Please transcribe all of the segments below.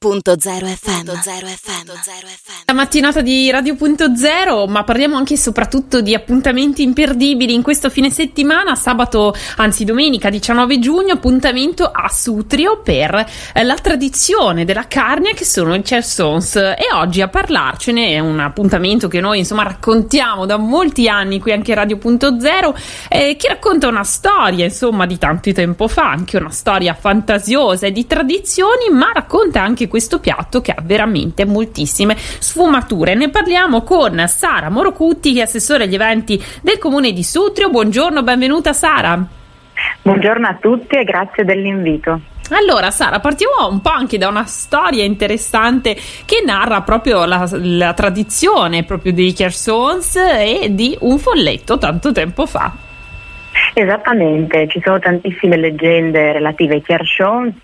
Radio.0 FM. FM. La mattinata di Radio.0, ma parliamo anche e soprattutto di appuntamenti imperdibili in questo fine settimana, sabato, anzi domenica 19 giugno, appuntamento a Sutrio per eh, la tradizione della carne che sono i Chersons e oggi a parlarcene è un appuntamento che noi insomma raccontiamo da molti anni qui anche a Radio.0 eh, che racconta una storia insomma di tanto tempo fa, anche una storia fantasiosa e di tradizioni, ma racconta anche questo piatto che ha veramente moltissime sfumature. Ne parliamo con Sara Morocutti, che è assessore agli eventi del comune di Sutrio. Buongiorno, benvenuta Sara. Buongiorno a tutti e grazie dell'invito. Allora, Sara, partiamo un po' anche da una storia interessante che narra proprio la, la tradizione proprio dei Kersons e di un folletto tanto tempo fa. Esattamente, ci sono tantissime leggende relative ai Kershons,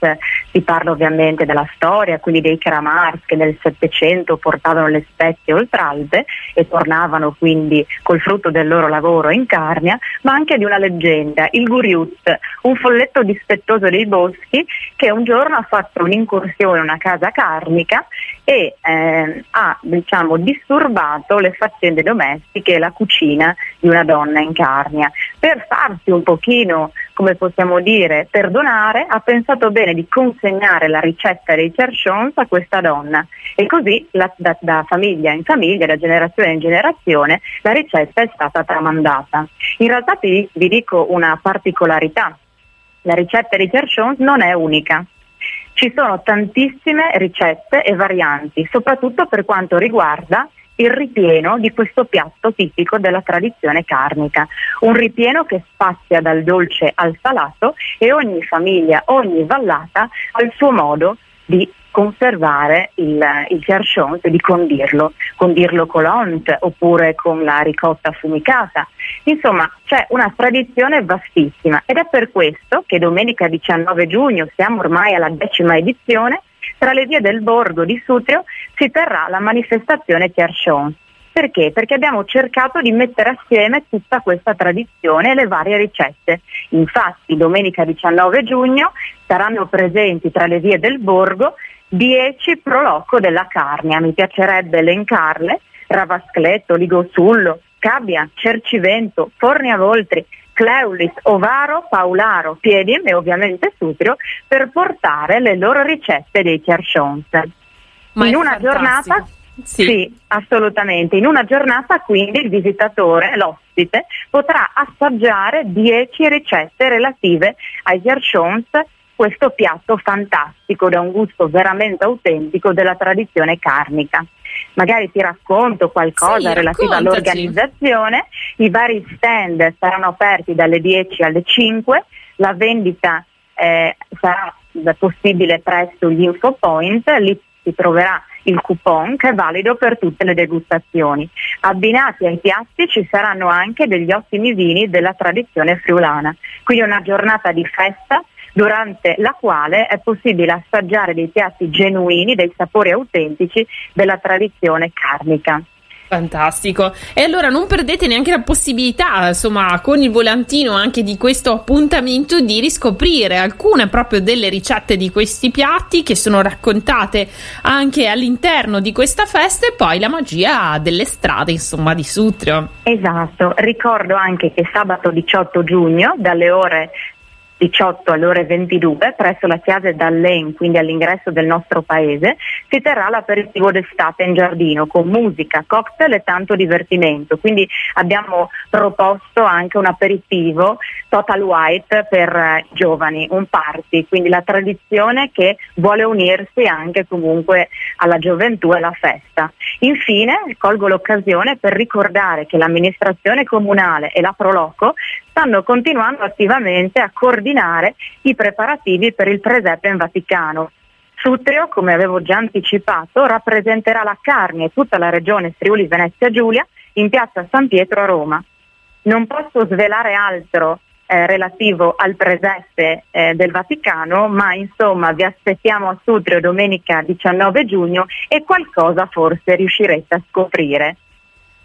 si parla ovviamente della storia, quindi dei Kramars che nel Settecento portavano le spezie oltralpe e tornavano quindi col frutto del loro lavoro in Carnia, ma anche di una leggenda, il Guriut, un folletto dispettoso dei boschi che un giorno ha fatto un'incursione in una casa carnica e eh, ha diciamo, disturbato le faccende domestiche e la cucina di una donna in Carnia. Per farsi un pochino, come possiamo dire, perdonare, ha pensato bene di consegnare la ricetta dei cerchons a questa donna. E così la, da, da, famiglia in famiglia, da generazione in generazione, la ricetta è stata tramandata. In realtà vi, vi dico una particolarità, la ricetta dei cerchons non è unica. Ci sono tantissime ricette e varianti, soprattutto per quanto riguarda il ripieno di questo piatto tipico della tradizione carnica, un ripieno che spazia dal dolce al salato e ogni famiglia, ogni vallata ha il suo modo di conservare il, il chiarchon e di condirlo, condirlo con l'ont oppure con la ricotta affumicata. Insomma, c'è una tradizione vastissima ed è per questo che domenica 19 giugno, siamo ormai alla decima edizione, tra le vie del borgo di Sutrio si terrà la manifestazione Chiarchon. Perché? Perché abbiamo cercato di mettere assieme tutta questa tradizione e le varie ricette. Infatti domenica 19 giugno saranno presenti tra le vie del borgo 10 proloco della Carnia, mi piacerebbe elencarle, Ravascletto, Ligosullo, Cabbia, Cercivento, Fornia Voltri, Cleulis, Ovaro, Paularo, Piedim e ovviamente Sutrio per portare le loro ricette dei Cerchons. In una fantastico. giornata sì. sì. assolutamente. In una giornata quindi il visitatore, l'ospite, potrà assaggiare 10 ricette relative ai Gershons questo piatto fantastico da un gusto veramente autentico della tradizione carnica. Magari ti racconto qualcosa sì, relativo all'organizzazione, i vari stand saranno aperti dalle 10 alle 5, la vendita eh, sarà possibile presso gli infopoint, lì si troverà il coupon che è valido per tutte le degustazioni. Abbinati ai piatti ci saranno anche degli ottimi vini della tradizione friulana, quindi una giornata di festa durante la quale è possibile assaggiare dei piatti genuini, dei sapori autentici della tradizione carnica. Fantastico. E allora non perdete neanche la possibilità, insomma, con il volantino anche di questo appuntamento di riscoprire alcune proprio delle ricette di questi piatti che sono raccontate anche all'interno di questa festa e poi la magia delle strade, insomma, di Sutrio. Esatto. Ricordo anche che sabato 18 giugno dalle ore 18 alle ore 22 presso la Chiesa d'Allen, quindi all'ingresso del nostro paese, si terrà l'aperitivo d'estate in giardino con musica, cocktail e tanto divertimento. Quindi abbiamo proposto anche un aperitivo total white per eh, giovani, un party, quindi la tradizione che vuole unirsi anche comunque alla gioventù e alla festa. Infine colgo l'occasione per ricordare che l'amministrazione comunale e la Proloco stanno continuando attivamente a coordinare i preparativi per il presepe in Vaticano. Sutrio, come avevo già anticipato, rappresenterà la carne e tutta la regione Friuli Venezia Giulia in piazza San Pietro a Roma. Non posso svelare altro eh, relativo al presepe eh, del Vaticano, ma insomma vi aspettiamo a Sutrio domenica 19 giugno e qualcosa forse riuscirete a scoprire.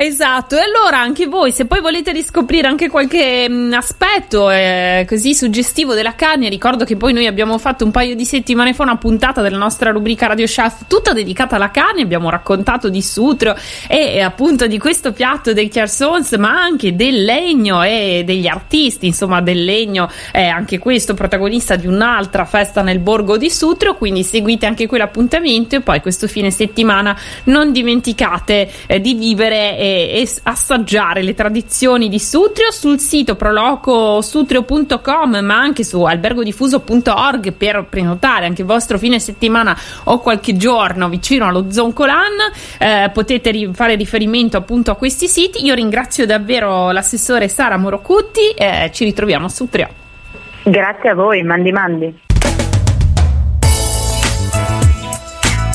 Esatto, e allora anche voi, se poi volete riscoprire anche qualche mh, mm, aspetto eh, così suggestivo della carne, ricordo che poi noi abbiamo fatto un paio di settimane fa una puntata della nostra rubrica Radio Chef tutta dedicata alla carne, abbiamo raccontato di sutro e, e appunto di questo piatto dei Chiarsons, ma anche del legno e degli artisti, insomma del legno, è anche questo protagonista di un'altra festa nel borgo di Sutro, quindi seguite anche quell'appuntamento e poi questo fine settimana non dimenticate eh, di vivere e e, assaggiare le tradizioni di Sutrio sul sito prolocosutrio.com ma anche su albergodifuso.org per prenotare anche il vostro fine settimana o qualche giorno vicino allo Zoncolan. Eh, potete ri- fare riferimento appunto a questi siti. Io ringrazio davvero l'assessore Sara Morocutti eh, ci ritroviamo a Sutrio. Grazie a voi mandi mandi.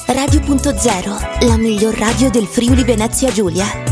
Radio.0 la miglior radio del Friuli Venezia Giulia